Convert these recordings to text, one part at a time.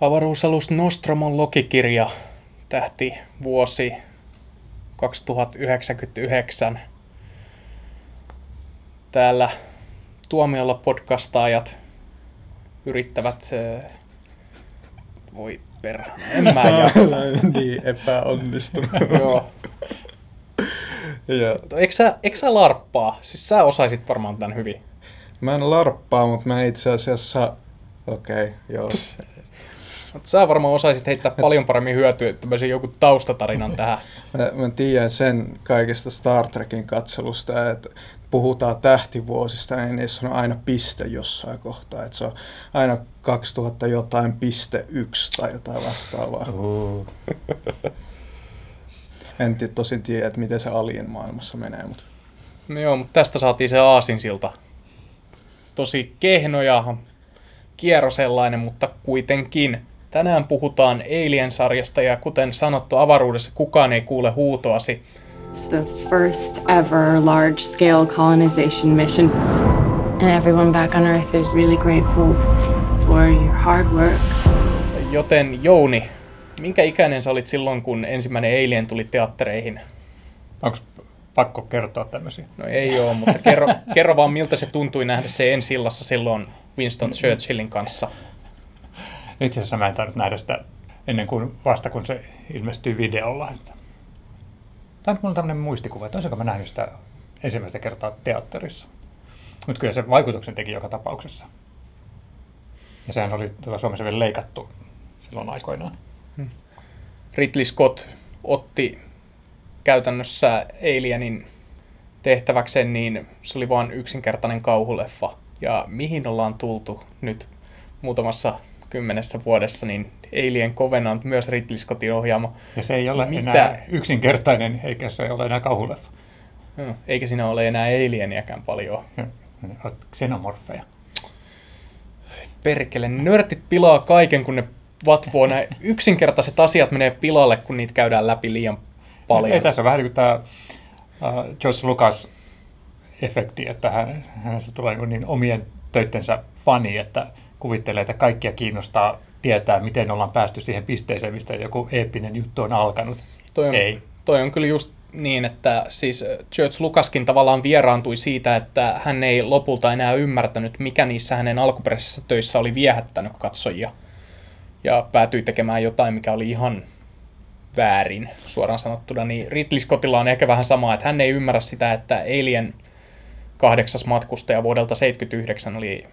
Avaruusalus Nostromon logikirja tähti vuosi 2099. Täällä tuomiolla podcastaajat yrittävät... äh, Voi perhana, en mä jaksa. niin epäonnistunut. Joo. ja Eikö sä, eikö sä larppaa? Siis sä osaisit varmaan tämän hyvin. mä en larppaa, mutta mä itse asiassa... Okei, okay, joo. Sä varmaan osaisit heittää paljon paremmin hyötyä tämmöisen joku taustatarinan tähän. Mä, mä tiedän sen kaikesta Star Trekin katselusta, että puhutaan tähtivuosista, niin niissä on aina piste jossain kohtaa. Että se on aina 2000 jotain piste yksi tai jotain vastaavaa. En ti- tosin tiedä, että miten se alien maailmassa menee, mutta No joo, mutta tästä saatiin se aasinsilta. Tosi kehno ja kierro sellainen, mutta kuitenkin. Tänään puhutaan Alien-sarjasta ja kuten sanottu avaruudessa kukaan ei kuule huutoasi. It's the first ever large scale colonization mission. And everyone back on Earth is really grateful for your hard work. Joten Jouni, minkä ikäinen sä olit silloin, kun ensimmäinen Alien tuli teattereihin? Onko pakko kertoa tämmöisiä? No ei oo, mutta kerro, kerro vaan miltä se tuntui nähdä se ensi illassa silloin Winston Churchillin kanssa. Itse asiassa mä en tainnut nähdä sitä ennen kuin vasta kun se ilmestyi videolla. Tämä on mulla tämmöinen muistikuva, että olisiko mä nähnyt sitä ensimmäistä kertaa teatterissa. Mutta kyllä se vaikutuksen teki joka tapauksessa. Ja sehän oli tuota Suomessa vielä leikattu silloin aikoinaan. Ridley Scott otti käytännössä Alienin tehtäväkseen, niin se oli vain yksinkertainen kauhuleffa. Ja mihin ollaan tultu nyt muutamassa kymmenessä vuodessa, niin Alien Covenant, myös Ridley Scottin ohjaama. Ja se ei ole Mitä? enää yksinkertainen, eikä se ole enää kauhuleffa. No, Eikä siinä ole enää Alieniäkään paljon. Xenomorfeja. Perkele, nörtit pilaa kaiken, kun ne vatvoo. Nämä yksinkertaiset asiat menee pilalle, kun niitä käydään läpi liian paljon. Ei, tässä on vähän niin kuin tämä uh, George Lucas efekti, että hän, hänestä tulee niin omien töittensä fani, että kuvittelee, että kaikkia kiinnostaa tietää, miten ollaan päästy siihen pisteeseen, mistä joku eeppinen juttu on alkanut. Toi on, Ei. Toi on kyllä just niin, että siis äh, George Lucaskin tavallaan vieraantui siitä, että hän ei lopulta enää ymmärtänyt, mikä niissä hänen alkuperäisissä töissä oli viehättänyt katsojia. Ja päätyi tekemään jotain, mikä oli ihan väärin, suoraan sanottuna. Niin Ridley Scottilla on ehkä vähän sama, että hän ei ymmärrä sitä, että Alien kahdeksas matkustaja vuodelta 79 oli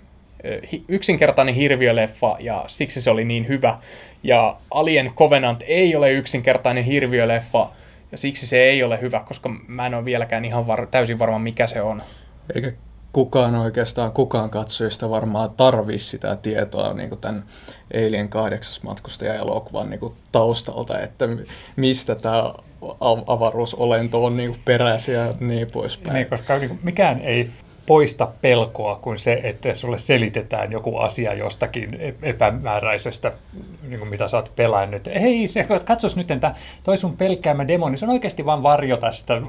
yksinkertainen hirviöleffa ja siksi se oli niin hyvä. Ja Alien Covenant ei ole yksinkertainen hirviöleffa ja siksi se ei ole hyvä, koska mä en ole vieläkään ihan var- täysin varma mikä se on. eikä kukaan oikeastaan, kukaan katsojista varmaan tarvii sitä tietoa niin kuin tämän Alien kahdeksas matkustaja-elokuvan niin taustalta, että mi- mistä tämä avaruusolento on niin kuin peräisin ja niin poispäin. Niin, koska niin kuin mikään ei poista pelkoa kuin se, että sulle selitetään joku asia jostakin e- epämääräisestä, niin kuin mitä sä oot pelannut. Hei, se, katsos nyt, että toi sun pelkäämä demoni, se on oikeasti vain varjo tästä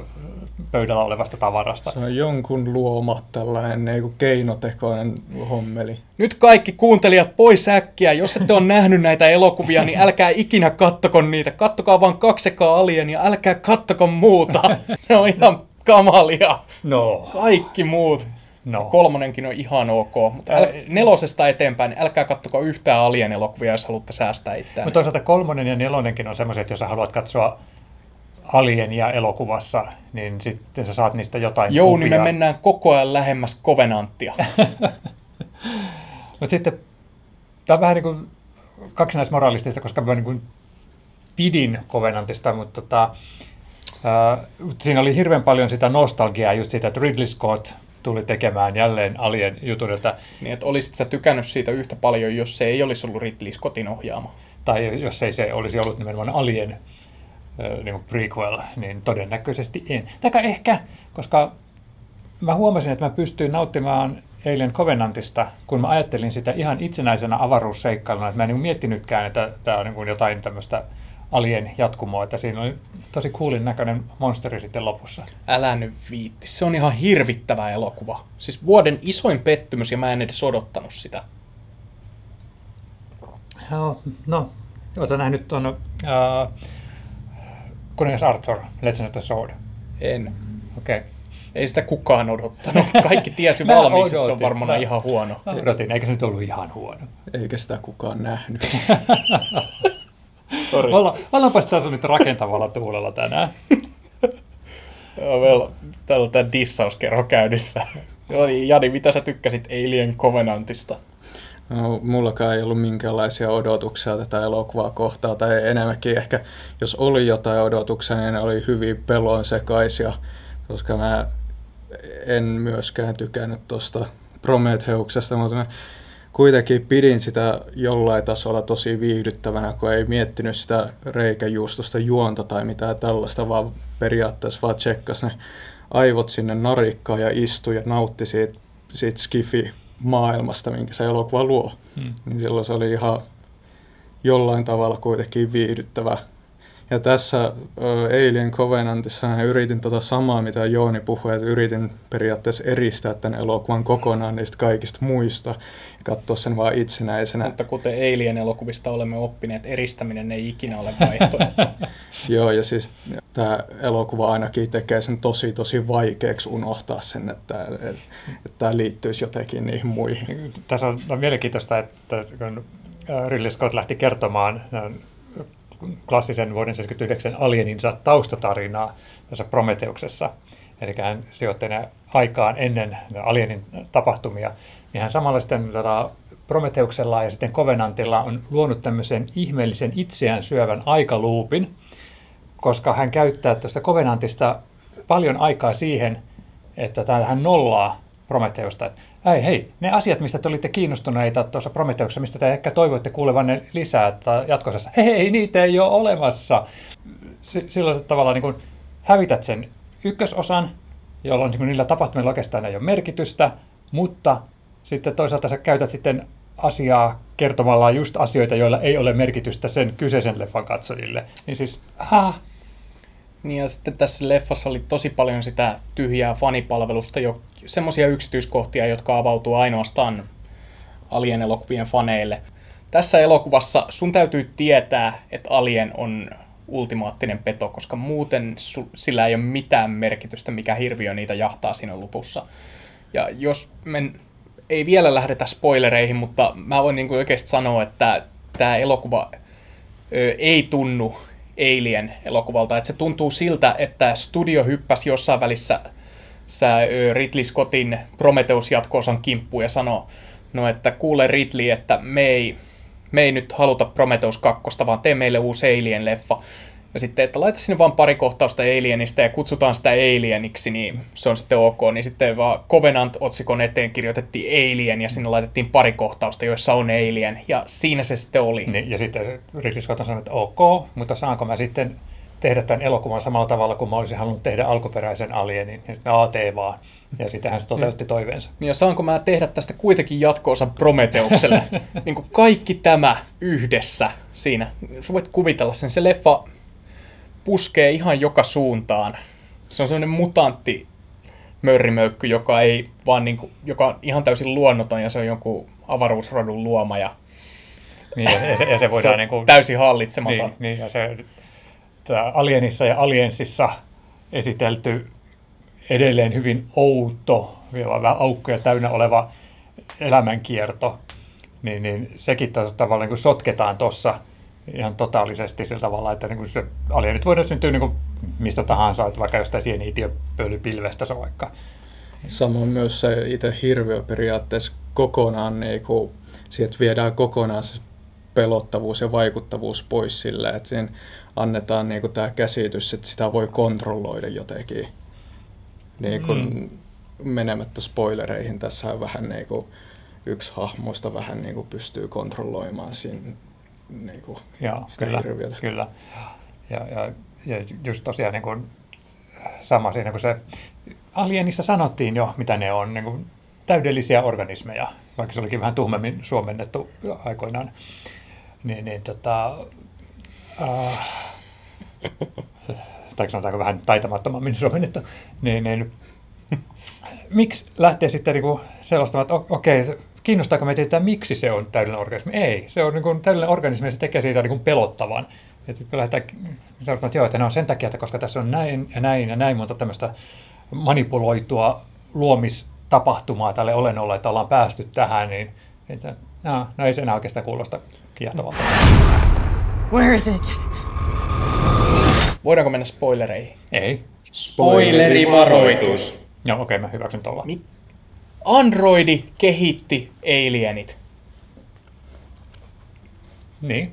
pöydällä olevasta tavarasta. Se on jonkun luoma tällainen niin kuin keinotekoinen hommeli. Nyt kaikki kuuntelijat pois äkkiä. Jos ette ole nähnyt näitä elokuvia, niin älkää ikinä kattoko niitä. Kattokaa vaan kaksekaa Alienia, älkää kattoko muuta. Ne on ihan kamalia. No, Kaikki muut. no. Kolmonenkin on ihan ok, mutta äl, nelosesta eteenpäin niin älkää kattoko yhtään Alien-elokuvia, jos haluatte säästää itseään. Mutta toisaalta kolmonen ja nelonenkin on semmoisia, että jos sä haluat katsoa Alienia elokuvassa, niin sitten sä saat niistä jotain Jouni, me kuvia. mennään koko ajan lähemmäs Covenanttia. Mutta sitten tämä on vähän niin kuin kaksinaismoralistista, koska mä niin kuin pidin Covenantista, mutta tota, siinä oli hirveän paljon sitä nostalgiaa just siitä, että Ridley Scott tuli tekemään jälleen Alien jutun, että, niin, että olisit sä tykännyt siitä yhtä paljon, jos se ei olisi ollut Ridley Scottin ohjaama. tai jos ei se olisi ollut nimenomaan Alien ää, niin prequel, niin todennäköisesti en. Tai ehkä, koska mä huomasin, että mä pystyin nauttimaan Alien Covenantista, kun mä ajattelin sitä ihan itsenäisenä avaruusseikkailuna, että mä en niin miettinytkään, että tämä on niin jotain tämmöistä alien jatkumoa, että siinä oli tosi coolin näköinen monsteri sitten lopussa. Älä nyt viitti, se on ihan hirvittävä elokuva. Siis vuoden isoin pettymys ja mä en edes odottanut sitä. No, no oletko nähnyt tuon uh, kuningas Arthur, Legend of the Sword? En. Okei. Okay. Ei sitä kukaan odottanut. Kaikki tiesi valmiiksi, että se on varmaan Mä- ihan huono. Mä odotin, eikä se nyt ollut ihan huono. Eikä sitä kukaan nähnyt. Sori. Olla, ollaanpa sitä nyt rakentavalla tuulella tänään. Joo, meillä täällä on tää dissauskerho käynnissä. Joo, niin Jani, mitä sä tykkäsit Alien Covenantista? No, mullakaan ei ollut minkäänlaisia odotuksia tätä elokuvaa kohtaan, tai enemmänkin ehkä, jos oli jotain odotuksia, niin ne oli hyvin pelon sekaisia, koska mä en myöskään tykännyt tuosta Prometheuksesta, mutta mä kuitenkin pidin sitä jollain tasolla tosi viihdyttävänä, kun ei miettinyt sitä reikäjuustosta juonta tai mitään tällaista, vaan periaatteessa vaan tsekkas ne aivot sinne narikkaan ja istui ja nautti siitä, siitä skifi maailmasta, minkä se elokuva luo. Hmm. Niin silloin se oli ihan jollain tavalla kuitenkin viihdyttävä. Ja tässä ö, Alien Covenantissa yritin tota samaa, mitä Jooni puhui, että yritin periaatteessa eristää tämän elokuvan kokonaan niistä kaikista muista ja katsoa sen vaan itsenäisenä. Mutta kuten Alien-elokuvista olemme oppineet, eristäminen ei ikinä ole vaihtoehto. Joo, ja siis tämä elokuva ainakin tekee sen tosi tosi vaikeaksi unohtaa sen, että, että, että tämä liittyisi jotenkin niihin muihin. Tässä on, on mielenkiintoista, että kun Ridley Scott lähti kertomaan klassisen vuoden 79 Alieninsa taustatarinaa tässä Prometeuksessa, eli hän sijoitti ne aikaan ennen Alienin tapahtumia, niin hän samalla sitten Prometeuksella ja sitten Covenantilla on luonut tämmöisen ihmeellisen itseään syövän aikaluupin, koska hän käyttää tästä Covenantista paljon aikaa siihen, että hän nollaa Prometeusta. Ei, hei, ne asiat, mistä te olitte kiinnostuneita tuossa Prometeuksessa, mistä te ehkä toivoitte kuulevanne lisää että jatkossa, hei, niitä ei ole olemassa. S- Silloin tavalla niin kuin hävität sen ykkösosan, jolloin niin kuin niillä tapahtumilla oikeastaan ei ole merkitystä, mutta sitten toisaalta sä käytät sitten asiaa kertomalla just asioita, joilla ei ole merkitystä sen kyseisen leffan katsojille. Niin siis, ha, Niin ja sitten tässä leffassa oli tosi paljon sitä tyhjää fanipalvelusta, jo semmoisia yksityiskohtia, jotka avautuu ainoastaan Alien-elokuvien faneille. Tässä elokuvassa sun täytyy tietää, että Alien on ultimaattinen peto, koska muuten su- sillä ei ole mitään merkitystä, mikä hirviö niitä jahtaa siinä lopussa. Ja jos me ei vielä lähdetä spoilereihin, mutta mä voin niin oikeasti sanoa, että tämä elokuva ö, ei tunnu Alien-elokuvalta. Että se tuntuu siltä, että studio hyppäsi jossain välissä sä, Ridley Scottin Prometheus-jatkoosan kimppuun ja sanoi, no että kuule Ridley, että me ei, me ei nyt haluta Prometheus 2, vaan tee meille uusi Alien-leffa. Ja sitten, että laita sinne vaan pari kohtausta Alienista ja kutsutaan sitä Alieniksi, niin se on sitten ok. Niin sitten vaan Covenant-otsikon eteen kirjoitettiin Alien ja sinne laitettiin pari kohtausta, joissa on Alien. Ja siinä se sitten oli. Niin, ja sitten Ridley Scott on sanonut, että ok, mutta saanko mä sitten tehdä tämän elokuvan samalla tavalla kuin mä olisin halunnut tehdä alkuperäisen Alienin. Ja sitten, "Aa, tee vaan. Ja sitten hän se toteutti toiveensa. Niin ja saanko mä tehdä tästä kuitenkin jatko-osan Prometeukselle? niin kuin kaikki tämä yhdessä siinä. Sä voit kuvitella sen. Se leffa puskee ihan joka suuntaan. Se on semmoinen mutantti mörrimöykky, joka ei vaan niin kuin, joka on ihan täysin luonnoton ja se on jonkun avaruusrodun luoma ja Niin, ja, ja, se, ja se se voidaan on niin kuin, täysin hallitsematon. niin, niin, ja se tää Alienissa ja Aliensissa esitelty edelleen hyvin outo, vielä vähän aukkoja täynnä oleva elämänkierto, niin, niin sekin tavallaan niin kuin sotketaan tuossa ihan totaalisesti sillä tavalla, että niin kuin se alienit voidaan syntyä niin kuin mistä tahansa, että vaikka jostain sieniitiöpölypilvestä se vaikka. Samoin myös se itse hirviö periaatteessa kokonaan, niin kuin, sieltä viedään kokonaan se pelottavuus ja vaikuttavuus pois sille, että siinä annetaan niin kuin, tämä käsitys, että sitä voi kontrolloida jotenkin. Niin kuin, mm. Menemättä spoilereihin, tässä on vähän niin kuin, yksi hahmoista vähän niin kuin, pystyy kontrolloimaan siinä niin kuin, Joo, sitä kyllä, hirviötä. kyllä. Ja, ja, ja just tosiaan niin kuin sama siinä, kun se Alienissa sanottiin jo, mitä ne on, niin kuin täydellisiä organismeja, vaikka se olikin vähän tuhmemmin suomennettu aikoinaan. Niin, niin tota, äh, tai sanotaanko vähän taitamattomammin suomennettu, niin, niin miksi lähtee sitten niin kuin selostamaan, että okei, kiinnostaako meitä tietää, miksi se on täydellinen organismi? Ei, se on niin kuin täydellinen organismi ja se tekee siitä niin kuin pelottavan. Että sitten lähdetään sanotaan, että joo, että ne on sen takia, että koska tässä on näin ja näin ja näin monta tämmöistä manipuloitua luomistapahtumaa tälle olennolle, että ollaan päästy tähän, niin että, no, no ei se enää oikeastaan kuulosta kiehtovalta. Where is it? Voidaanko mennä spoilereihin? Ei. Spoilerivaroitus. Joo, okei, mä hyväksyn tuolla. Mi- Androidi kehitti alienit. Niin.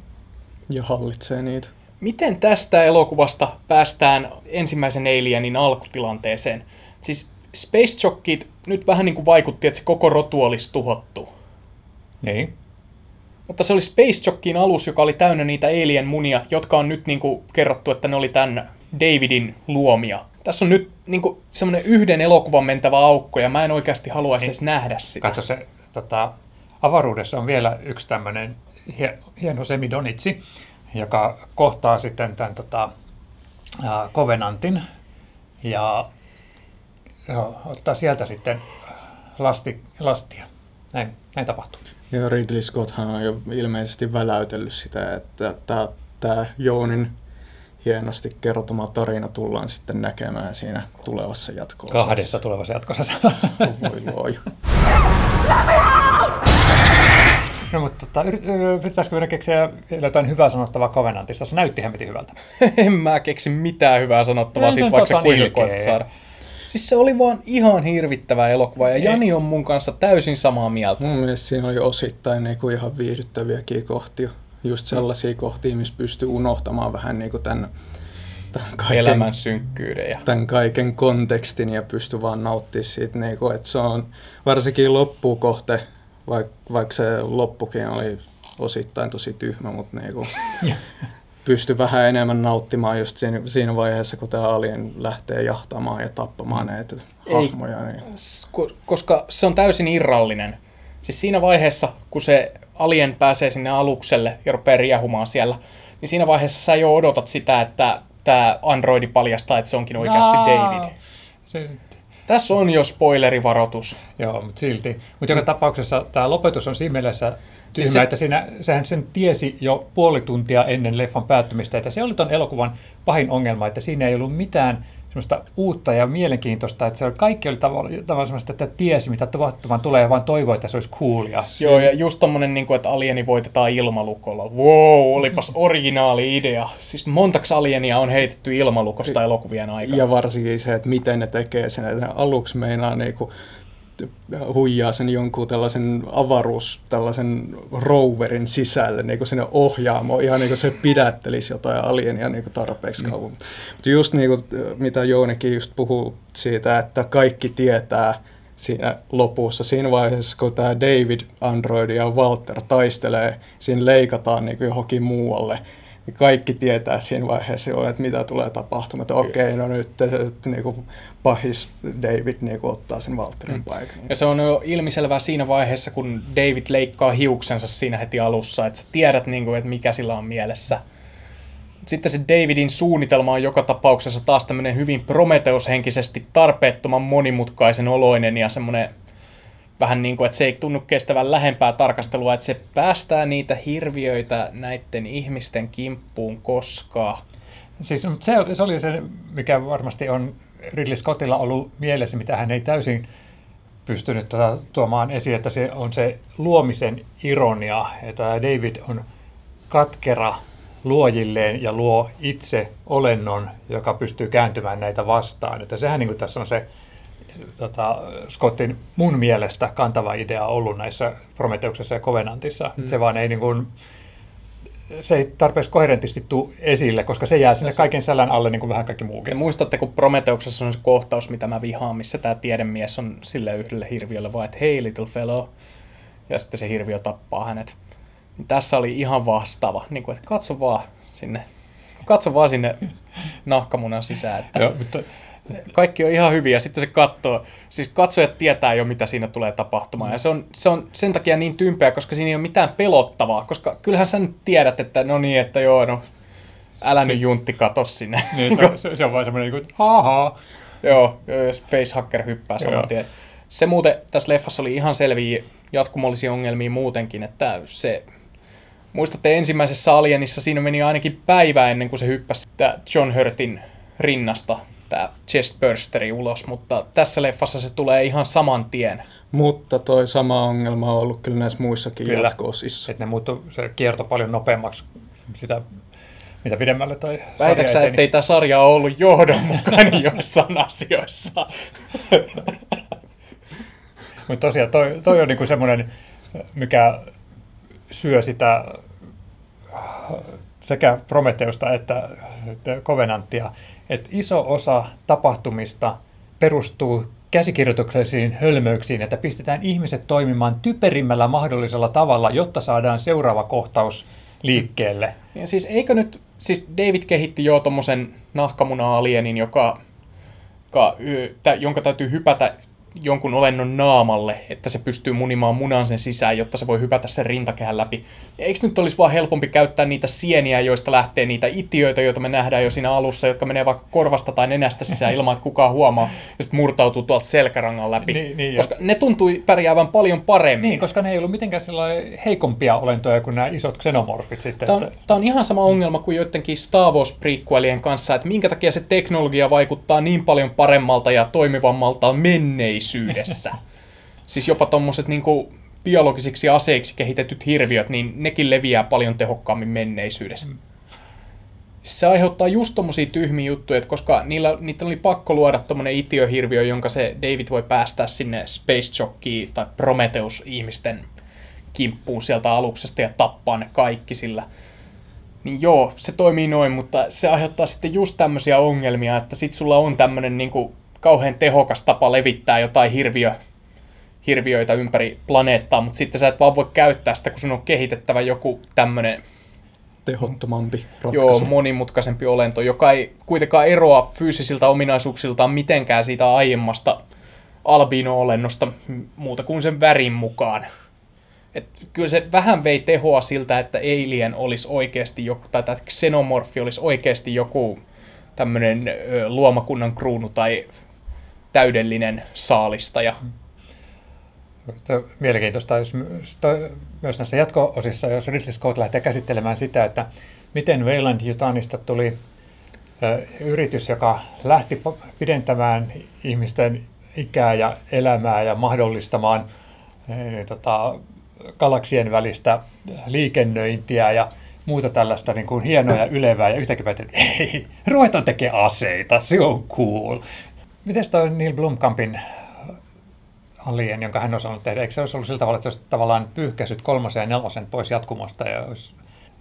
Ja hallitsee niitä. Miten tästä elokuvasta päästään ensimmäisen Alienin alkutilanteeseen? Siis Space Jockeyt nyt vähän niin kuin vaikutti, että se koko rotu olisi tuhottu. Niin. Mutta se oli Space Jockeyin alus, joka oli täynnä niitä alien munia, jotka on nyt niin kuin kerrottu, että ne oli tämän Davidin luomia. Tässä on nyt niin kuin semmoinen yhden elokuvan mentävä aukko, ja mä en oikeasti haluaisi edes nähdä sitä. Katso se, tota, avaruudessa on vielä yksi tämmöinen hie, hieno semidonitsi, joka kohtaa sitten tämän tota, ää, Covenantin ja ottaa sieltä sitten lasti, lastia. Näin, näin tapahtuu. Ja Ridley Scotthan on jo ilmeisesti väläytellyt sitä, että tämä Jounin hienosti kertoma tarina tullaan sitten näkemään siinä tulevassa jatko Kahdessa tulevassa jatkossa. Voi luoju. no, mutta tota, yrit- ö, yrittäisikö meidän keksiä vielä jotain hyvää sanottavaa Covenantista? Se näytti hemmetin hyvältä. en mä keksi mitään hyvää sanottavaa se siitä, vaikka se tota kuinka ilkeä. koetat saada. Siis se oli vaan ihan hirvittävä elokuva, ja Ei. Jani on mun kanssa täysin samaa mieltä. Mun mielestä siinä oli osittain niinku ihan viihdyttäviäkin kohtia. Just sellaisia kohtia, missä pystyy unohtamaan vähän niinku tämän, tämän, kaiken, Elämän synkkyyden ja tämän kaiken kontekstin ja pysty vaan nauttimaan siitä, niinku, että se on varsinkin loppukohte, vaikka vaik se loppukin oli osittain tosi tyhmä, mutta niinku, pysty vähän enemmän nauttimaan just siinä, siinä vaiheessa, kun tämä alien lähtee jahtamaan ja tappamaan näitä Ei. hahmoja. Niin. Koska se on täysin irrallinen. Siis siinä vaiheessa, kun se alien pääsee sinne alukselle ja rupeaa riehumaan siellä, niin siinä vaiheessa sä jo odotat sitä, että tämä androidi paljastaa, että se onkin oikeasti David. Se, Tässä on jo spoilerivaroitus. Joo, mutta silti. Mutta joka tapauksessa tämä lopetus on siinä mielessä tyhmä, Siis se- se, että siinä, sehän sen tiesi jo puoli tuntia ennen leffan päättymistä, että se oli ton elokuvan pahin ongelma, että siinä ei ollut mitään semmoista uutta ja mielenkiintoista, että se oli, kaikki oli tavallaan, tavallaan semmoista, että tiesi mitä tapahtumaan tulee ja vaan toivoi, että se olisi coolia. Joo, ja just tommonen, niin kuin, että alieni voitetaan ilmalukolla. Wow, olipas originaali idea. Siis montaks alienia on heitetty ilmalukosta elokuvien aikana? Ja varsinkin se, että miten ne tekee sen, että aluksi meinaa niinku huijaa sen jonkun tällaisen avaruus, tällaisen roverin sisälle niin kuin sinne ohjaamoon, ihan niin kuin se pidättelisi jotain alienia niin kuin tarpeeksi kauan. Mutta just niin kuin, mitä Jounikin just puhuu siitä, että kaikki tietää siinä lopussa, siinä vaiheessa, kun tämä David Android ja Walter taistelee, siinä leikataan niin kuin johonkin muualle, niin kaikki tietää siinä vaiheessa jo, että mitä tulee tapahtumaan. Että okei, no nyt niin kuin pahis David niin kuin ottaa sen Walterin mm. paikan. Ja se on jo ilmiselvää siinä vaiheessa, kun David leikkaa hiuksensa siinä heti alussa, että sä tiedät, niin kuin, että mikä sillä on mielessä. Sitten se Davidin suunnitelma on joka tapauksessa taas tämmöinen hyvin Prometheus-henkisesti tarpeettoman monimutkaisen oloinen ja semmoinen vähän niin kuin, että se ei tunnu kestävän lähempää tarkastelua, että se päästää niitä hirviöitä näiden ihmisten kimppuun koskaan. Siis se, se oli se, mikä varmasti on Ridley Scottilla ollut mielessä, mitä hän ei täysin pystynyt tota tuomaan esiin, että se on se luomisen ironia, että David on katkera luojilleen ja luo itse olennon, joka pystyy kääntymään näitä vastaan. Että sehän niin kuin tässä on se tota, Scottin mun mielestä kantava idea ollut näissä Prometheuksessa ja Covenantissa. Mm. Se vaan ei niin kuin, se ei tarpeeksi koherentisti tule esille, koska se jää sinne kaiken sälän alle niin kuin vähän kaikki muukin. muistatte, kun Prometeuksessa on se kohtaus, mitä mä vihaan, missä tämä tiedemies on sille yhdelle hirviölle vaan, että hei little fellow, ja sitten se hirviö tappaa hänet. Niin tässä oli ihan vastaava, niin kuin, että katso vaan sinne, katso vaan sinne nahkamunan sisään, että Joo, mutta kaikki on ihan hyviä. Sitten se katsoo, siis katsojat tietää jo, mitä siinä tulee tapahtumaan. Ja se on, se on sen takia niin tympeä, koska siinä ei ole mitään pelottavaa. Koska kyllähän sä nyt tiedät, että no niin, että joo, no älä nyt juntti kato sinne. niin, se, on- se, se on vaan semmoinen, niin kuin, haha. joo, Spacehacker hyppää saman tien. Se muuten tässä leffassa oli ihan selviä jatkumollisia ongelmia muutenkin, että se Muistatte ensimmäisessä Alienissa siinä meni ainakin päivä ennen kuin se hyppäsi John Hurtin rinnasta tämä chestbursteri ulos, mutta tässä leffassa se tulee ihan saman tien. Mutta toi sama ongelma on ollut kyllä näissä muissakin Kyllä. jatko-osissa. Että ne muuttu, se kierto paljon nopeammaksi sitä, mitä pidemmälle toi Väitäksä, sarja ettei tämä sarja ole ollut johdonmukainen joissain asioissa? Mutta tosiaan toi, toi on niinku semmoinen, mikä syö sitä sekä Prometeusta että, että Covenantia, että iso osa tapahtumista perustuu käsikirjoituksellisiin hölmöyksiin, että pistetään ihmiset toimimaan typerimmällä mahdollisella tavalla, jotta saadaan seuraava kohtaus liikkeelle. Ja siis eikö nyt, siis David kehitti jo tommosen nahkamuna-alienin, joka, joka, tä- jonka täytyy hypätä jonkun olennon naamalle, että se pystyy munimaan munan sen sisään, jotta se voi hypätä sen rintakehän läpi. Eikö nyt olisi vaan helpompi käyttää niitä sieniä, joista lähtee niitä itiöitä, joita me nähdään jo siinä alussa, jotka menee vaikka korvasta tai nenästä sisään ilman, että kukaan huomaa, ja sitten murtautuu tuolta selkärangan läpi. Niin, niin, koska ne tuntui pärjäävän paljon paremmin. Niin, koska ne ei ollut mitenkään sellainen heikompia olentoja kuin nämä isot xenomorfit sitten. Tämä on, että- tämä on ihan sama ongelma kuin joidenkin Star Wars prequelien kanssa, että minkä takia se teknologia vaikuttaa niin paljon paremmalta ja toimivammalta menneisyydessä. siis jopa tuommoiset niin biologisiksi aseiksi kehitetyt hirviöt, niin nekin leviää paljon tehokkaammin menneisyydessä. Se aiheuttaa just tommosia tyhmiä juttuja, että koska niillä, niitä oli pakko luoda tommonen itiöhirviö, jonka se David voi päästää sinne Space Jockiin tai Prometheus-ihmisten kimppuun sieltä aluksesta ja tappaa ne kaikki sillä. Niin joo, se toimii noin, mutta se aiheuttaa sitten just tämmöisiä ongelmia, että sit sulla on tämmönen niinku kauhean tehokas tapa levittää jotain hirviö, hirviöitä ympäri planeettaa, mutta sitten sä et vaan voi käyttää sitä, kun sun on kehitettävä joku tämmönen Tehottomampi ratkaisu. joo, monimutkaisempi olento, joka ei kuitenkaan eroa fyysisiltä ominaisuuksiltaan mitenkään siitä aiemmasta albino-olennosta muuta kuin sen värin mukaan. Et kyllä se vähän vei tehoa siltä, että Alien olisi oikeasti joku, tai tämä xenomorfi olisi oikeasti joku tämmöinen luomakunnan kruunu tai täydellinen saalistaja. Mielenkiintoista, jos myös näissä jatko-osissa, jos Ridley Scott lähtee käsittelemään sitä, että miten Weyland Yutanista tuli yritys, joka lähti pidentämään ihmisten ikää ja elämää ja mahdollistamaan eh, tota, galaksien välistä liikennöintiä ja muuta tällaista niin kuin hienoa ja ylevää ja yhtäkkiä päätin, ei, ruvetaan tekemään aseita, se on cool. Miten toi Neil Blomkampin Alien, jonka hän on osannut tehdä. Eikö se olisi ollut sillä tavalla, että se olisi tavallaan pyyhkäisyt kolmosen ja nelosen pois jatkumosta ja olisi...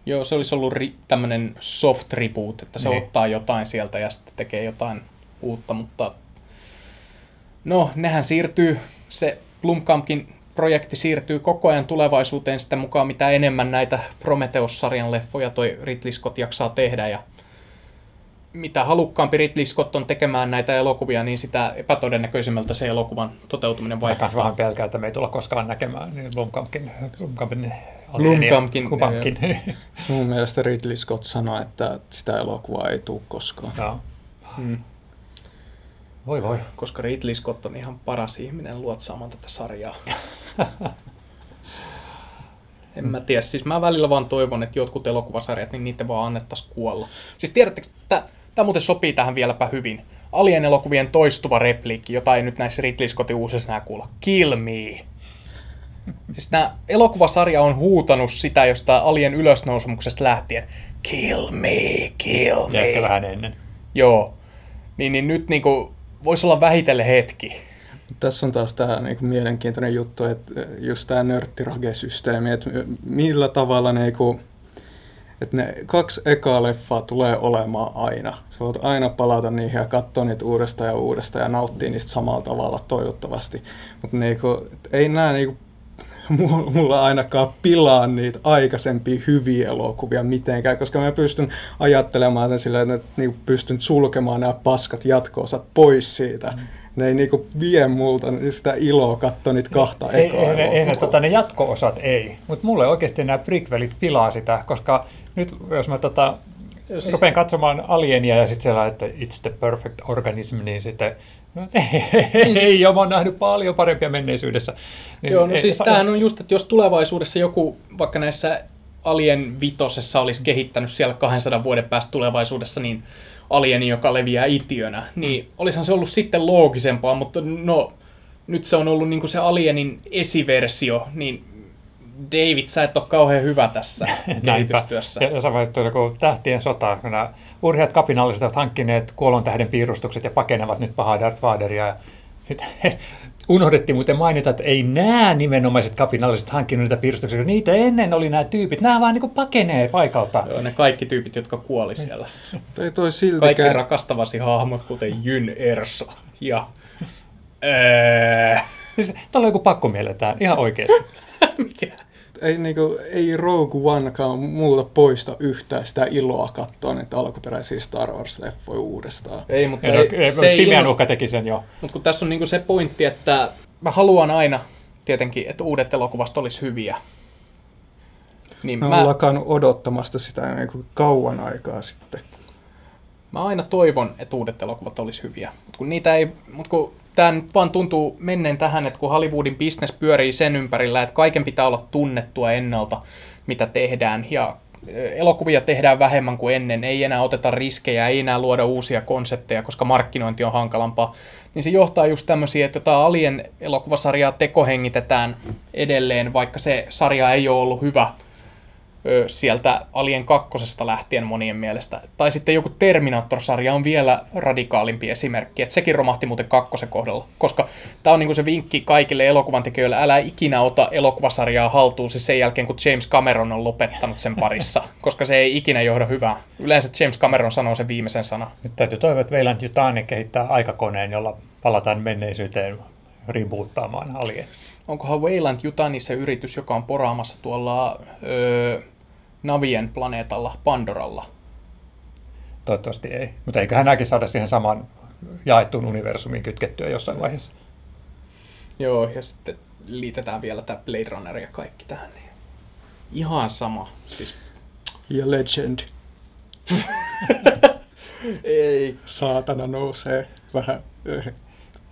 Joo, se olisi ollut ri- tämmöinen soft reboot, että se Niin. ottaa jotain sieltä ja sitten tekee jotain uutta, mutta no, nehän siirtyy, se Blumkampkin projekti siirtyy koko ajan tulevaisuuteen sitä mukaan, mitä enemmän näitä Prometheus-sarjan leffoja toi Ridley Scott jaksaa tehdä ja mitä halukkaampi Ridley Scott on tekemään näitä elokuvia, niin sitä epätodennäköisemmältä se elokuvan toteutuminen Vaikka vaikuttaa. vähän pelkää, että me ei tulla koskaan näkemään niin Blomkampin, Blomkampin, Blomkampin, Blomkampin. Se mun mielestä Ridley Scott sanoi, että sitä elokuvaa ei tule koskaan. Joo. Hmm. Voi voi. Koska Ridley Scott on ihan paras ihminen luotsaamaan tätä sarjaa. En mä tiedä, siis mä välillä vaan toivon, että jotkut elokuvasarjat, niin niitä vaan annettaisiin kuolla. Siis tiedättekö, että tämä muuten sopii tähän vieläpä hyvin. Alien-elokuvien toistuva repliikki, jota ei nyt näissä Ridley Scottin uusissa kuulla. Kill me. Siis nämä elokuvasarja on huutanut sitä jostain Alien ylösnousemuksesta lähtien. Kill me, kill Ja ehkä me. vähän ennen. Joo. Niin, niin nyt niinku, voisi olla vähitellen hetki. Tässä on taas tämä niinku mielenkiintoinen juttu, että just tämä nörttirage-systeemi, että millä tavalla niinku, että ne kaksi ekaa leffaa tulee olemaan aina. Sä voit aina palata niihin ja katsoa niitä uudestaan ja uudestaan ja nauttia niistä samalla tavalla toivottavasti. Mutta niinku, ei nämä niinku, mu- mulla ainakaan pilaa niitä aikaisempia hyviä elokuvia mitenkään, koska mä pystyn ajattelemaan sen silleen, että niinku pystyn sulkemaan nämä paskat jatko-osat pois siitä. Mm. Ne ei niinku vie multa sitä iloa katsoa niitä kahta Ei, ekaa ei, ei elokuvaa. tota, ne jatko-osat ei, mutta mulle oikeasti nämä prequelit pilaa sitä, koska nyt jos mä tota, siis... rupean katsomaan alienia ja sitten siellä, että it's the perfect organism, niin sitten No, ei, ei, ei ole, mä oon nähnyt paljon parempia menneisyydessä. Niin, Joo, no ei, siis sa- tämähän on just, että jos tulevaisuudessa joku vaikka näissä Alien vitosessa olisi kehittänyt siellä 200 vuoden päästä tulevaisuudessa, niin alieni, joka leviää itiönä, niin olisihan se ollut sitten loogisempaa, mutta no nyt se on ollut niin kuin se alienin esiversio, niin David, sä et ole kauhean hyvä tässä kehitystyössä. Ja, ja sä voit kun tähtien sota, kun nämä urheat kapinalliset ovat hankkineet kuolon tähden piirustukset ja pakenevat nyt pahaa Darth Vaderia. Ja he, unohdettiin muuten mainita, että ei nämä nimenomaiset kapinalliset hankkinut niitä piirustuksia, kun niitä ennen oli nämä tyypit. Nämä vaan niin pakenee paikalta. Joo, ne kaikki tyypit, jotka kuoli siellä. Toi toi siltikään... Kaikki rakastavasi hahmot, kuten Jyn Erso ja... Öö... Siis, täällä on joku pakko mielletään, ihan oikeasti. Mikä? Ei, niinku, ei Rogue Onekaan muuta poista yhtään sitä iloa katsoa niitä alkuperäisiä Star Wars-leffoja uudestaan. Ei, mutta ei, ei, se pimeän uhka teki sen jo. Mutta kun tässä on niinku se pointti, että mä haluan aina tietenkin, että uudet elokuvat olisi hyviä. Niin mä, mä oon lakannut odottamasta sitä niinku kauan aikaa sitten. Mä aina toivon, että uudet elokuvat olisi hyviä, mutta kun niitä ei, mut kun tämä nyt vaan tuntuu menneen tähän, että kun Hollywoodin business pyörii sen ympärillä, että kaiken pitää olla tunnettua ennalta, mitä tehdään, ja elokuvia tehdään vähemmän kuin ennen, ei enää oteta riskejä, ei enää luoda uusia konsepteja, koska markkinointi on hankalampaa, niin se johtaa just tämmöisiä, että jotain Alien elokuvasarjaa tekohengitetään edelleen, vaikka se sarja ei ole ollut hyvä, sieltä Alien kakkosesta lähtien monien mielestä. Tai sitten joku Terminator-sarja on vielä radikaalimpi esimerkki, että sekin romahti muuten kakkosen kohdalla, koska tämä on niin se vinkki kaikille elokuvan tekijöille, älä ikinä ota elokuvasarjaa haltuun siis sen jälkeen, kun James Cameron on lopettanut sen parissa, koska se ei ikinä johda hyvää. Yleensä James Cameron sanoo sen viimeisen sana. Nyt täytyy toivoa, että Weiland Jutani kehittää aikakoneen, jolla palataan menneisyyteen reboottaamaan Alien. Onkohan Wayland Jutani se yritys, joka on poraamassa tuolla öö, Navien planeetalla Pandoralla. Toivottavasti ei. Mutta eiköhän näkin saada siihen saman jaettuun universumiin kytkettyä jossain vaiheessa. Joo, ja sitten liitetään vielä tämä Blade Runner ja kaikki tähän. Niin ihan sama. Siis... Ja Legend. ei. Saatana nousee vähän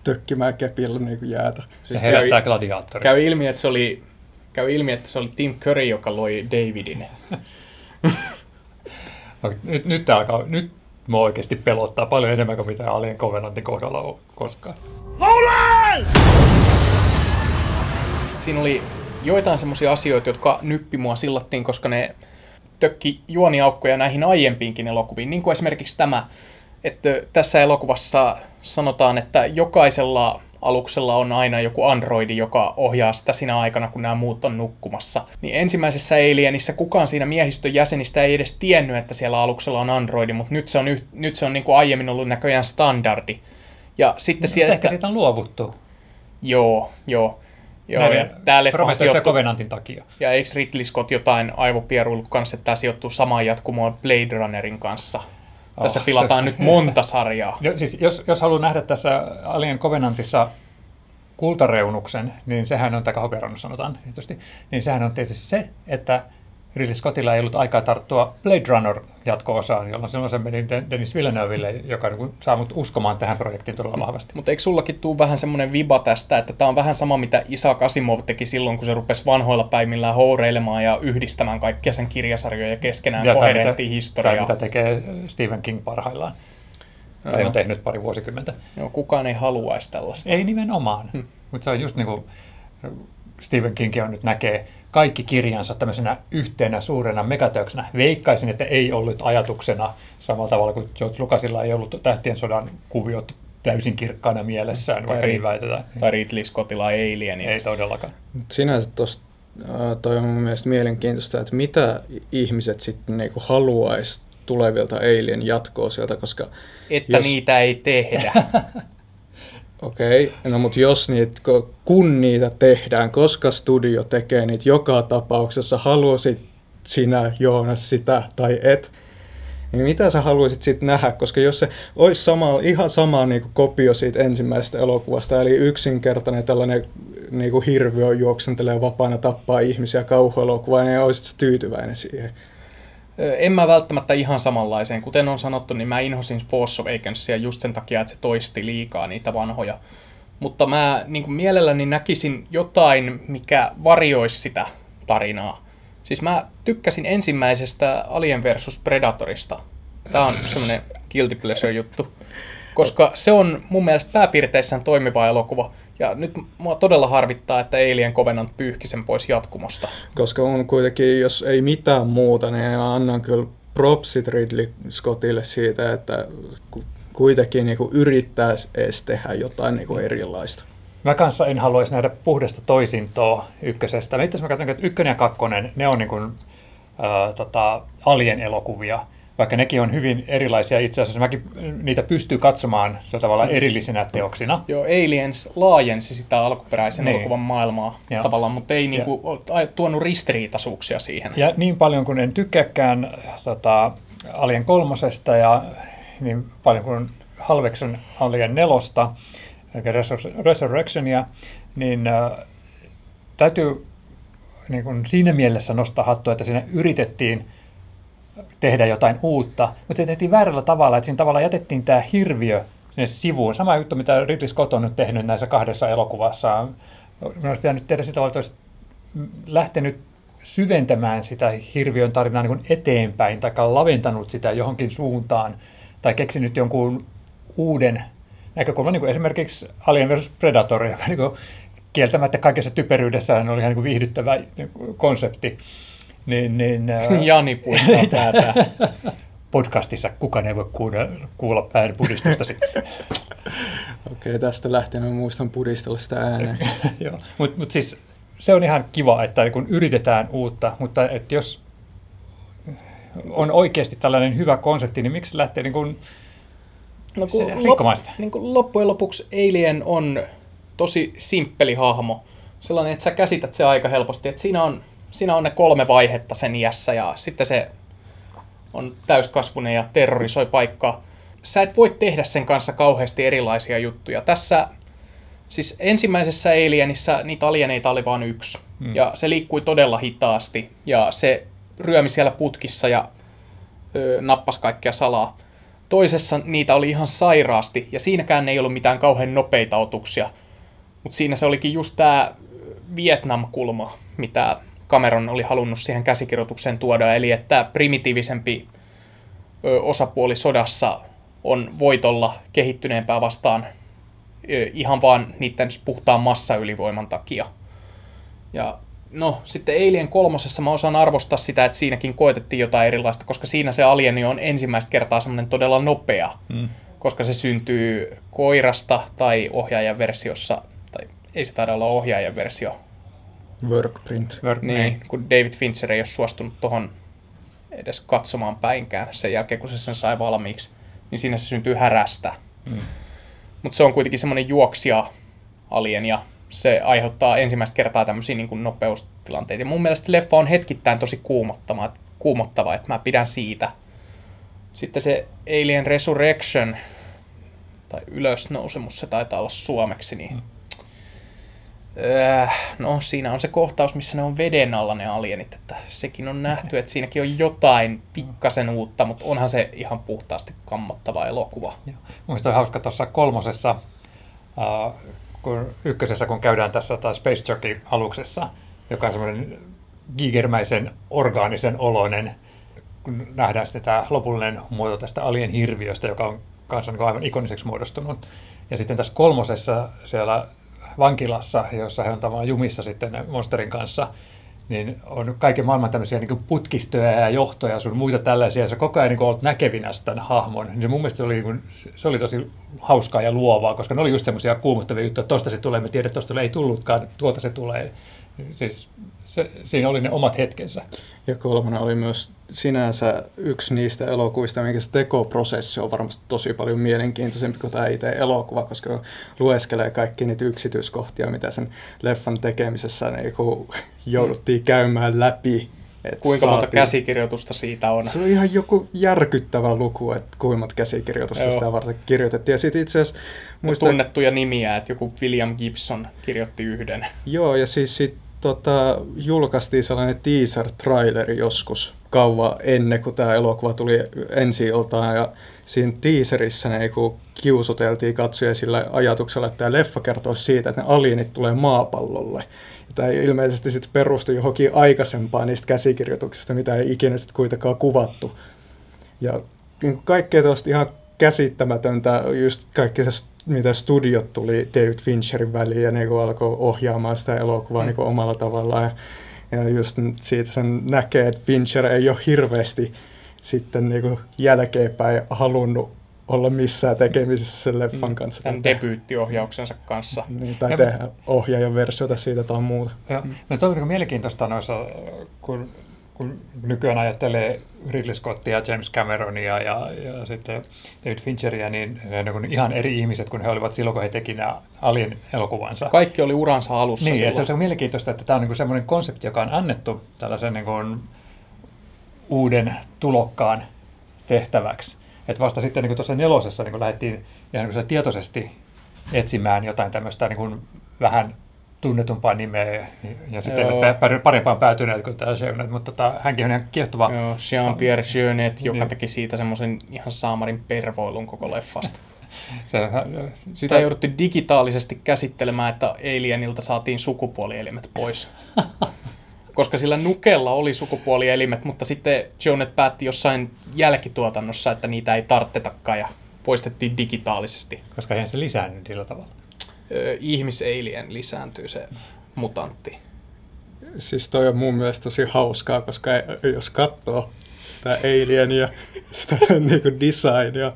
tökkimään kepillä niin kuin jäätä. Siis ja herättää gladiaattori. Käy ilmi, että se oli käy ilmi, että se oli Tim Curry, joka loi Davidin. no, nyt, nyt, alkaa, nyt mä oikeasti pelottaa paljon enemmän kuin mitä Alien Covenantin kohdalla on koskaan. Siinä oli joitain semmoisia asioita, jotka nyppi mua sillattiin, koska ne tökki juoniaukkoja näihin aiempiinkin elokuviin, niin kuin esimerkiksi tämä, että tässä elokuvassa sanotaan, että jokaisella aluksella on aina joku androidi, joka ohjaa sitä sinä aikana, kun nämä muut on nukkumassa. Niin ensimmäisessä Alienissa kukaan siinä miehistön jäsenistä ei edes tiennyt, että siellä aluksella on androidi, mutta nyt se on, yht, nyt se on niin kuin aiemmin ollut näköjään standardi. Ja sitten no, sieltä... Ehkä siitä on luovuttu. Joo, joo. Joo, Näin, ja tämä leffa sijoittuu... Covenantin takia. Ja eikö Ridley Scott jotain aivopieruillut kanssa, että tämä sijoittuu samaan jatkumoon Blade Runnerin kanssa? Tässä oh, pilataan nyt monta sarjaa. Jo, siis jos, jos haluaa nähdä tässä Alien Covenantissa kultareunuksen, niin sehän on, tai hopeareunus sanotaan tietysti, niin sehän on tietysti se, että Ridley Scottilla ei ollut aikaa tarttua Blade Runner jatko-osaan, jolloin silloin se meni Dennis Villeneuveille, joka niin saa mut uskomaan tähän projektiin todella vahvasti. Mutta eikö sullakin tule vähän semmoinen viba tästä, että tämä on vähän sama, mitä Isaac Asimov teki silloin, kun se rupesi vanhoilla päivillään houreilemaan ja yhdistämään kaikkia sen kirjasarjoja keskenään ja koherenttiin historiaa. Tai mitä tekee Stephen King parhaillaan. Tai on tehnyt pari vuosikymmentä. Joo, kukaan ei haluaisi tällaista. Ei nimenomaan. Hmm. Mutta se on just niin kuin Stephen King on nyt näkee kaikki kirjansa tämmöisenä yhtenä suurena megateoksena. Veikkaisin, että ei ollut ajatuksena samalla tavalla kuin George Lucasilla ei ollut tähtien sodan kuviot täysin kirkkaana mielessään, vaikka niin väitetään. Tai Ridley Scottilla Alien. Ei todellakaan. Sinänsä tuosta toi on mun mielestä mielenkiintoista, että mitä ihmiset sitten niinku haluaisi tulevilta Alien jatkoa sieltä, koska... Että jos... niitä ei tehdä. Okei, okay. no mutta jos niitä, kun niitä tehdään, koska studio tekee niitä joka tapauksessa, haluaisit sinä Joonas sitä tai et, niin mitä sä haluaisit sitten nähdä, koska jos se olisi sama, ihan sama niin kuin kopio siitä ensimmäisestä elokuvasta, eli yksinkertainen tällainen niin kuin hirviö juoksentelee vapaana tappaa ihmisiä kauhuelokuva, niin olisit tyytyväinen siihen? En mä välttämättä ihan samanlaiseen. Kuten on sanottu, niin mä inhosin Force Awakensia just sen takia, että se toisti liikaa niitä vanhoja. Mutta mä niin kuin mielelläni näkisin jotain, mikä varjoisi sitä tarinaa. Siis mä tykkäsin ensimmäisestä Alien vs Predatorista. Tää on semmonen guilty pleasure juttu. Koska se on mun mielestä pääpiirteissään toimiva elokuva. Ja nyt mua todella harvittaa, että Alien Covenant pyyhki sen pois jatkumosta. Koska on kuitenkin, jos ei mitään muuta, niin annan kyllä propsit Ridley Scottille siitä, että ku- kuitenkin niin yrittäisi edes tehdä jotain niin kuin erilaista. Mä kanssa en haluaisi nähdä puhdasta toisintoa ykkösestä. Mä itse asiassa mä katson, että ykkönen ja kakkonen, ne on niin kuin, äh, tota, alien-elokuvia, vaikka nekin on hyvin erilaisia itse asiassa. Mäkin niitä pystyy katsomaan tavalla erillisinä teoksina. Joo, Aliens laajensi sitä alkuperäisen Niin. elokuvan maailmaa Joo. tavallaan, mutta ei niinku ole tuonut ristiriitaisuuksia siihen. Ja niin paljon kuin en tykkääkään tota, Alien kolmosesta ja niin paljon kuin halveksun Alien nelosta, eli Resur- Resurrectionia, niin äh, täytyy niin kuin siinä mielessä nostaa hattua, että siinä yritettiin tehdä jotain uutta, mutta se tehtiin väärällä tavalla, että siinä tavallaan jätettiin tämä hirviö sinne sivuun. Sama juttu, mitä Ridley Scott on nyt tehnyt näissä kahdessa elokuvassa. Minun olisi pitänyt tehdä sitä tavalla, että olisi lähtenyt syventämään sitä hirviön tarinaa niin eteenpäin tai laventanut sitä johonkin suuntaan tai keksinyt jonkun uuden näkökulman, niin kuin esimerkiksi Alien vs. Predator, joka niin kuin kieltämättä kaikessa typeryydessään oli ihan niin viihdyttävä konsepti. Niin, niin, ää, Jani puistaa päätään. podcastissa kukaan ei voi kuulla, kuulla pään pudistustasi. Okei, tästä lähtien mä muistan pudistella sitä ääneen. Joo, mutta mut siis se on ihan kiva, että kun yritetään uutta, mutta että jos on oikeasti tällainen hyvä konsepti, niin miksi lähtee niin kuin No, Se- kun rikkomaan sitä. niin kuin loppujen lopuksi Alien on tosi simppeli hahmo. Sellainen, että sä käsität se aika helposti. Että siinä, on, siinä on ne kolme vaihetta sen iässä ja sitten se on täyskasvunen ja terrorisoi paikkaa. Sä et voi tehdä sen kanssa kauheasti erilaisia juttuja. Tässä, siis ensimmäisessä Alienissa niitä alieneita oli vain yksi. Mm. Ja se liikkui todella hitaasti ja se ryömi siellä putkissa ja ö, nappas kaikkea salaa. Toisessa niitä oli ihan sairaasti, ja siinäkään ei ollut mitään kauhean nopeita otuksia. Mutta siinä se olikin just tämä Vietnam-kulma, mitä Cameron oli halunnut siihen käsikirjoitukseen tuoda, eli että primitiivisempi osapuoli sodassa on voitolla kehittyneempää vastaan ihan vaan niiden puhtaan massaylivoiman takia. Ja no, sitten Alien kolmosessa mä osaan arvostaa sitä, että siinäkin koetettiin jotain erilaista, koska siinä se alieni on ensimmäistä kertaa semmoinen todella nopea, Mm. koska se syntyy koirasta tai ohjaajan versiossa, tai ei se taida olla ohjaajan versio, Workprint. Work, niin, kun David Fincher ei ole suostunut tuohon edes katsomaan päinkään sen jälkeen, kun se sen sai valmiiksi, niin siinä se syntyy härästä. Mm. Mutta se on kuitenkin semmoinen juoksija alien ja se aiheuttaa ensimmäistä kertaa tämmöisiä niin kuin nopeustilanteita. Ja mun mielestä se leffa on hetkittäin tosi kuumottava, kuumottava, että mä pidän siitä. Sitten se Alien Resurrection, tai ylösnousemus, se taitaa olla suomeksi, niin Äh, no siinä on se kohtaus, missä ne on veden alla ne alienit, että sekin on nähty, että siinäkin on jotain pikkasen uutta, mutta onhan se ihan puhtaasti kammottava elokuva. On hauska tuossa kolmosessa, äh, kun ykkösessä, kun käydään tässä tai Space Jockey aluksessa, joka on semmoinen gigermäisen orgaanisen oloinen, kun nähdään sitten tämä lopullinen muoto tästä alien hirviöstä, joka on kanssa niin aivan ikoniseksi muodostunut. Ja sitten tässä kolmosessa siellä vankilassa, jossa he on tavallaan jumissa sitten monsterin kanssa, niin on kaiken maailman tämmöisiä niin putkistoja ja johtoja ja sun muita tällaisia, ja sä koko ajan niin olet näkevinä tämän hahmon. Niin mun mielestä se oli, niin kuin, se oli tosi hauskaa ja luovaa, koska ne oli just semmoisia kuumottavia juttuja, että tosta se tulee, me tiedät, tosta ei tullutkaan, tuolta se tulee. Siis se, siinä oli ne omat hetkensä. Ja kolmonen oli myös sinänsä yksi niistä elokuvista, minkä se tekoprosessi on varmasti tosi paljon mielenkiintoisempi kuin tämä itse elokuva, koska lueskelee kaikki niitä yksityiskohtia, mitä sen leffan tekemisessä niin kun jouduttiin käymään läpi. että Kuinka monta saatiin- käsikirjoitusta siitä on? Se on ihan joku järkyttävä luku, että kuinka monta käsikirjoitusta Joo. sitä varten kirjoitettiin. Ja sitten itse asiassa muista, Tunnettuja nimiä, että joku William Gibson kirjoitti yhden. Joo, ja siis sit, tota, julkaistiin sellainen teaser-traileri joskus kauan ennen kuin tämä elokuva tuli ensi iltaan ja siinä teaserissa ne niinku kiusuteltiin katsoja sillä ajatuksella, että tämä leffa kertoo siitä, että ne alienit tulee maapallolle. Ja tämä ilmeisesti sitten perustui johonkin aikaisempaan niistä käsikirjoituksista, mitä ei ikinä sitten kuitenkaan kuvattu. Ja niin kaikkea tuosta ihan käsittämätöntä, just kaikki se, mitä studiot tuli David Fincherin väliin ja niin alkoi ohjaamaan sitä elokuvaa mm. niin omalla tavallaan. Ja, ja just siitä sen näkee, että Fincher ei ole hirveästi sitten niin kuin jälkeenpäin halunnut olla missään tekemisissä sen leffan mm. kanssa. Tämän debyyttiohjauksensa kanssa. Niin, tai ja tehdä ohjaajan versiota siitä tai muuta. Joo. Mm. No toi on mielenkiintoista noissa, kun kun nykyään ajattelee Ridley Scottia, James Cameronia ja, ja sitten David Fincheria, niin ne on ihan eri ihmiset kuin he olivat silloin, kun he teki nämä Alien elokuvansa. Kaikki oli uransa alussa Niin, että se on mielenkiintoista, että tämä on niin semmoinen konsepti, joka on annettu tällaisen niin kuin uuden tulokkaan tehtäväksi. Että vasta sitten niin tuossa nelosessa niin lähdettiin ihan niin tietoisesti etsimään jotain tämmöistä niin kuin vähän tunnetumpaa nimeä ja sitten parempaan päätyneet kuin tämä Jeunet, mutta tota, hänkin on ihan kiehtova. Joo, Jean-Pierre Jeunet, joka niin. teki siitä semmoisen ihan saamarin pervoilun koko leffasta. Se, sitä, sitä jouduttiin digitaalisesti käsittelemään, että Alienilta saatiin sukupuolielimet pois. Koska sillä nukella oli sukupuolielimet, mutta sitten Jonet päätti jossain jälkituotannossa, että niitä ei tarttetakaan ja poistettiin digitaalisesti. Koska eihän se lisäänny sillä tavalla ihmiseilien lisääntyy se mutantti. Siis toi on mun mielestä tosi hauskaa, koska jos katsoo sitä alienia, sitä niin kuin designia,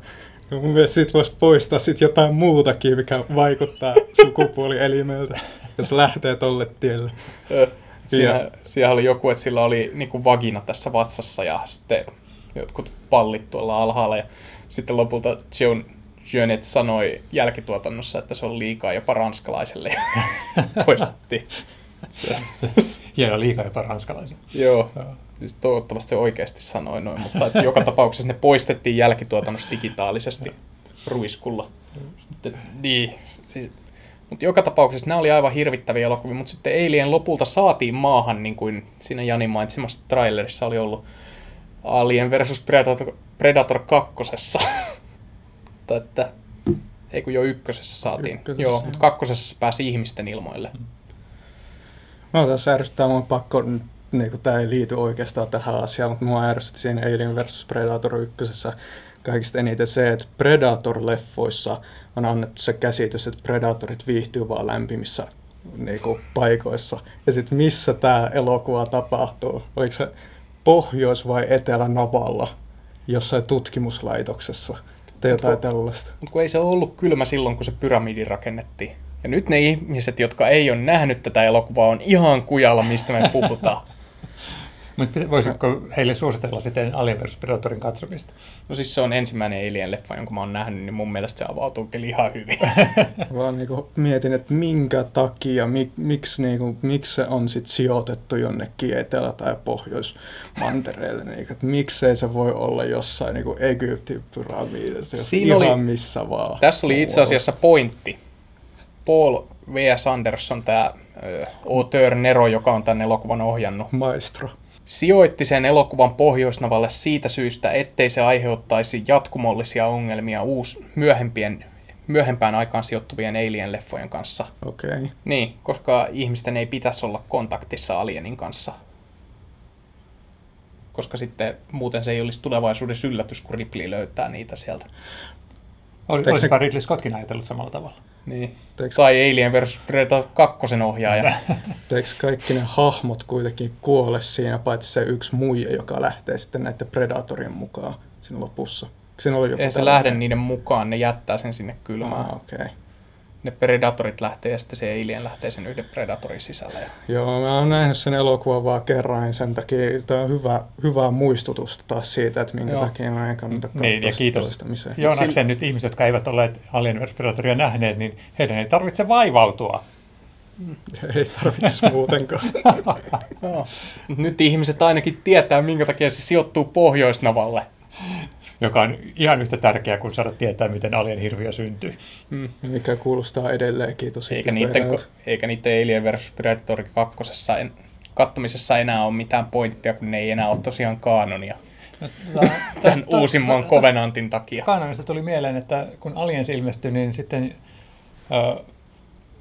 niin mun mielestä sit voisi poistaa sit jotain muutakin, mikä vaikuttaa sukupuolielimeltä, jos lähtee tolle tielle. Siinä, siellä oli joku, että sillä oli niin kuin vagina tässä vatsassa ja sitten jotkut pallit tuolla alhaalla. Ja sitten lopulta Joan Jönet sanoi jälkituotannossa, että se on liikaa jopa ranskalaiselle poistettiin. Hieno liikaa jopa ranskalaiselle. Joo. Siis toivottavasti se oikeasti sanoi noin, mutta että joka tapauksessa ne poistettiin jälkituotannossa digitaalisesti ruiskulla. Sitten, niin, siis, mutta joka tapauksessa nämä oli aivan hirvittäviä elokuvia, mutta sitten Eilien lopulta saatiin maahan, niin kuin siinä Jani mainitsemassa trailerissa oli ollut Alien versus Predator, Predator kakkosessa mutta että ei kun jo ykkösessä saatiin. Ykkösessä, joo, mutta kakkosessa pääsi ihmisten ilmoille. No tässä ärsyttää mun pakko, niin kuin tämä ei liity oikeastaan tähän asiaan, mutta mua ärsytti siinä Alien vs Predator ykkösessä kaikista eniten se, että Predator-leffoissa on annettu se käsitys, että Predatorit viihtyy vaan lämpimissä niin kuin, paikoissa. Ja sitten missä tämä elokuva tapahtuu? Oliko se Pohjois- vai Etelä-Navalla jossain tutkimuslaitoksessa? Tai jotain tällaista. Mutta kun ei se ollut kylmä silloin, kun se pyramidi rakennettiin. Ja nyt ne ihmiset, jotka ei ole nähnyt tätä elokuvaa, on ihan kujalla, mistä me puhutaan. Mutta voisitko heille suositella sitten Alien vs. Predatorin katsomista? No siis se on ensimmäinen Alien-leffa, jonka mä oon nähnyt, niin mun mielestä se avautuu kyllä ihan hyvin. Vaan niinku mietin, että minkä takia, mik, miksi, niinku, miksi se on sit sijoitettu jonnekin Etelä- tai Pohjois-mantereelle. Niinku, että miksei se voi olla jossain niinku Egyptin pyramidissa, Siinä ihan oli, missä vaan. Tässä oli itse asiassa pointti. Paul V.S. Anderson, tämä auteur Nero, joka on tämän elokuvan ohjannut. Maestro sijoitti sen elokuvan Pohjoisnavalle siitä syystä, ettei se aiheuttaisi jatkumollisia ongelmia uus, myöhempien, myöhempään aikaan sijoittuvien Alien-leffojen kanssa. Okei. Okay. Niin, koska ihmisten ei pitäisi olla kontaktissa Alienin kanssa. Koska sitten muuten se ei olisi tulevaisuudessa yllätys, kun Ripley löytää niitä sieltä. Olisiko Ridley Scottkin ajatellut samalla tavalla? Niin. Teekö... Tai Alien vs. Predator 2 ohjaaja. Teekö kaikki ne hahmot kuitenkin kuole siinä, paitsi se yksi muija, joka lähtee sitten näiden Predatorin mukaan siinä lopussa? Siinä oli joku Ei se lähde niiden mukaan, ne jättää sen sinne kylmään. Ah, okay ne Predatorit lähtee ja sitten se Alien lähtee sen yhden Predatorin sisälle. Joo, mä oon nähnyt sen elokuvan vaan kerran, ja sen takia tämä on hyvä, hyvä muistutus taas siitä, että minkä Joo. takia mä en kannata katsoa niin, ja kiitos toistamiseen. Joonaksen nyt ihmiset, jotka eivät olleet Alien vs. Predatoria nähneet, niin heidän ei tarvitse vaivautua. Ei tarvitse muutenkaan. no. Nyt ihmiset ainakin tietää, minkä takia se sijoittuu Pohjoisnavalle joka on ihan yhtä tärkeää kuin saada tietää, miten alien hirviö syntyy. Mm. Mikä kuulostaa edelleenkin tosi eikä niiden, eikä niiden Alien vs. Predator 2. En, kattomisessa enää ole mitään pointtia, kun ne ei enää ole tosiaan kaanonia No, tota, tämän uusimman Covenantin takia. Kanonista tuli mieleen, että kun Aliens ilmestyi, niin sitten ö,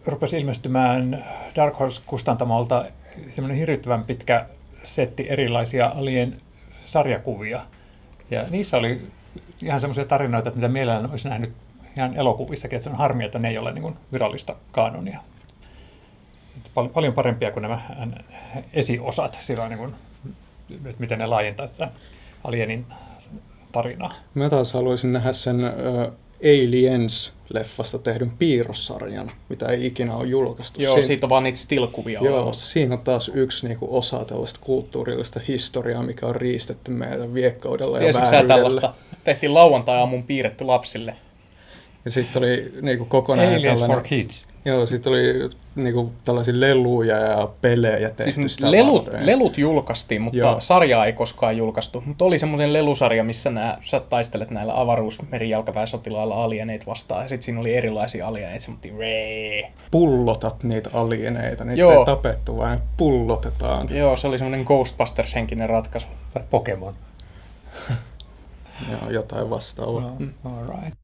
rupesi ilmestymään Dark Horse-kustantamolta semmoinen hirvittävän pitkä setti erilaisia Alien sarjakuvia. Ja niissä oli ihan semmoisia tarinoita, että mitä mielellään olisi nähnyt ihan elokuvissakin, että se on harmi, että ne ei ole niin kuin virallista kanonia. Pal- paljon parempia kuin nämä esiosat sillä niin kuin, että miten ne laajentaa tätä Alienin tarinaa. Mä taas haluaisin nähdä sen ö, Aliens-leffasta tehdyn piirrossarjan, mitä ei ikinä ole julkaistu. Joo, Siin- siitä on vaan niitä still-kuvia Joo, olemassa. siinä on taas yksi niinku, osa tällaista kulttuurillista historiaa, mikä on riistetty meidän viekkaudella ja Tiesitkö tällaista? Tehtiin lauantai-aamun piirretty lapsille. Ja sitten oli niinku, kokonaan Aliens for tällainen... Kids. Joo, sitten oli niinku, tällaisia leluja ja pelejä tehty Siis sitä lelut, varten. lelut julkaistiin, mutta Joo. Sarjaa ei koskaan julkaistu. Mutta oli semmoisen lelusarja, missä nää, sä taistelet näillä avaruusmerijalkaväesotilailla alieneita vastaan. Ja sitten siinä oli erilaisia alieneita, semmoinen ree. Pullotat niitä alieneita, niitä Joo. ei tapettu, vaan pullotetaan. Joo, se oli semmoinen Ghostbusters-henkinen ratkaisu. Tai Pokemon. Joo, jotain vastaavaa. No, all right.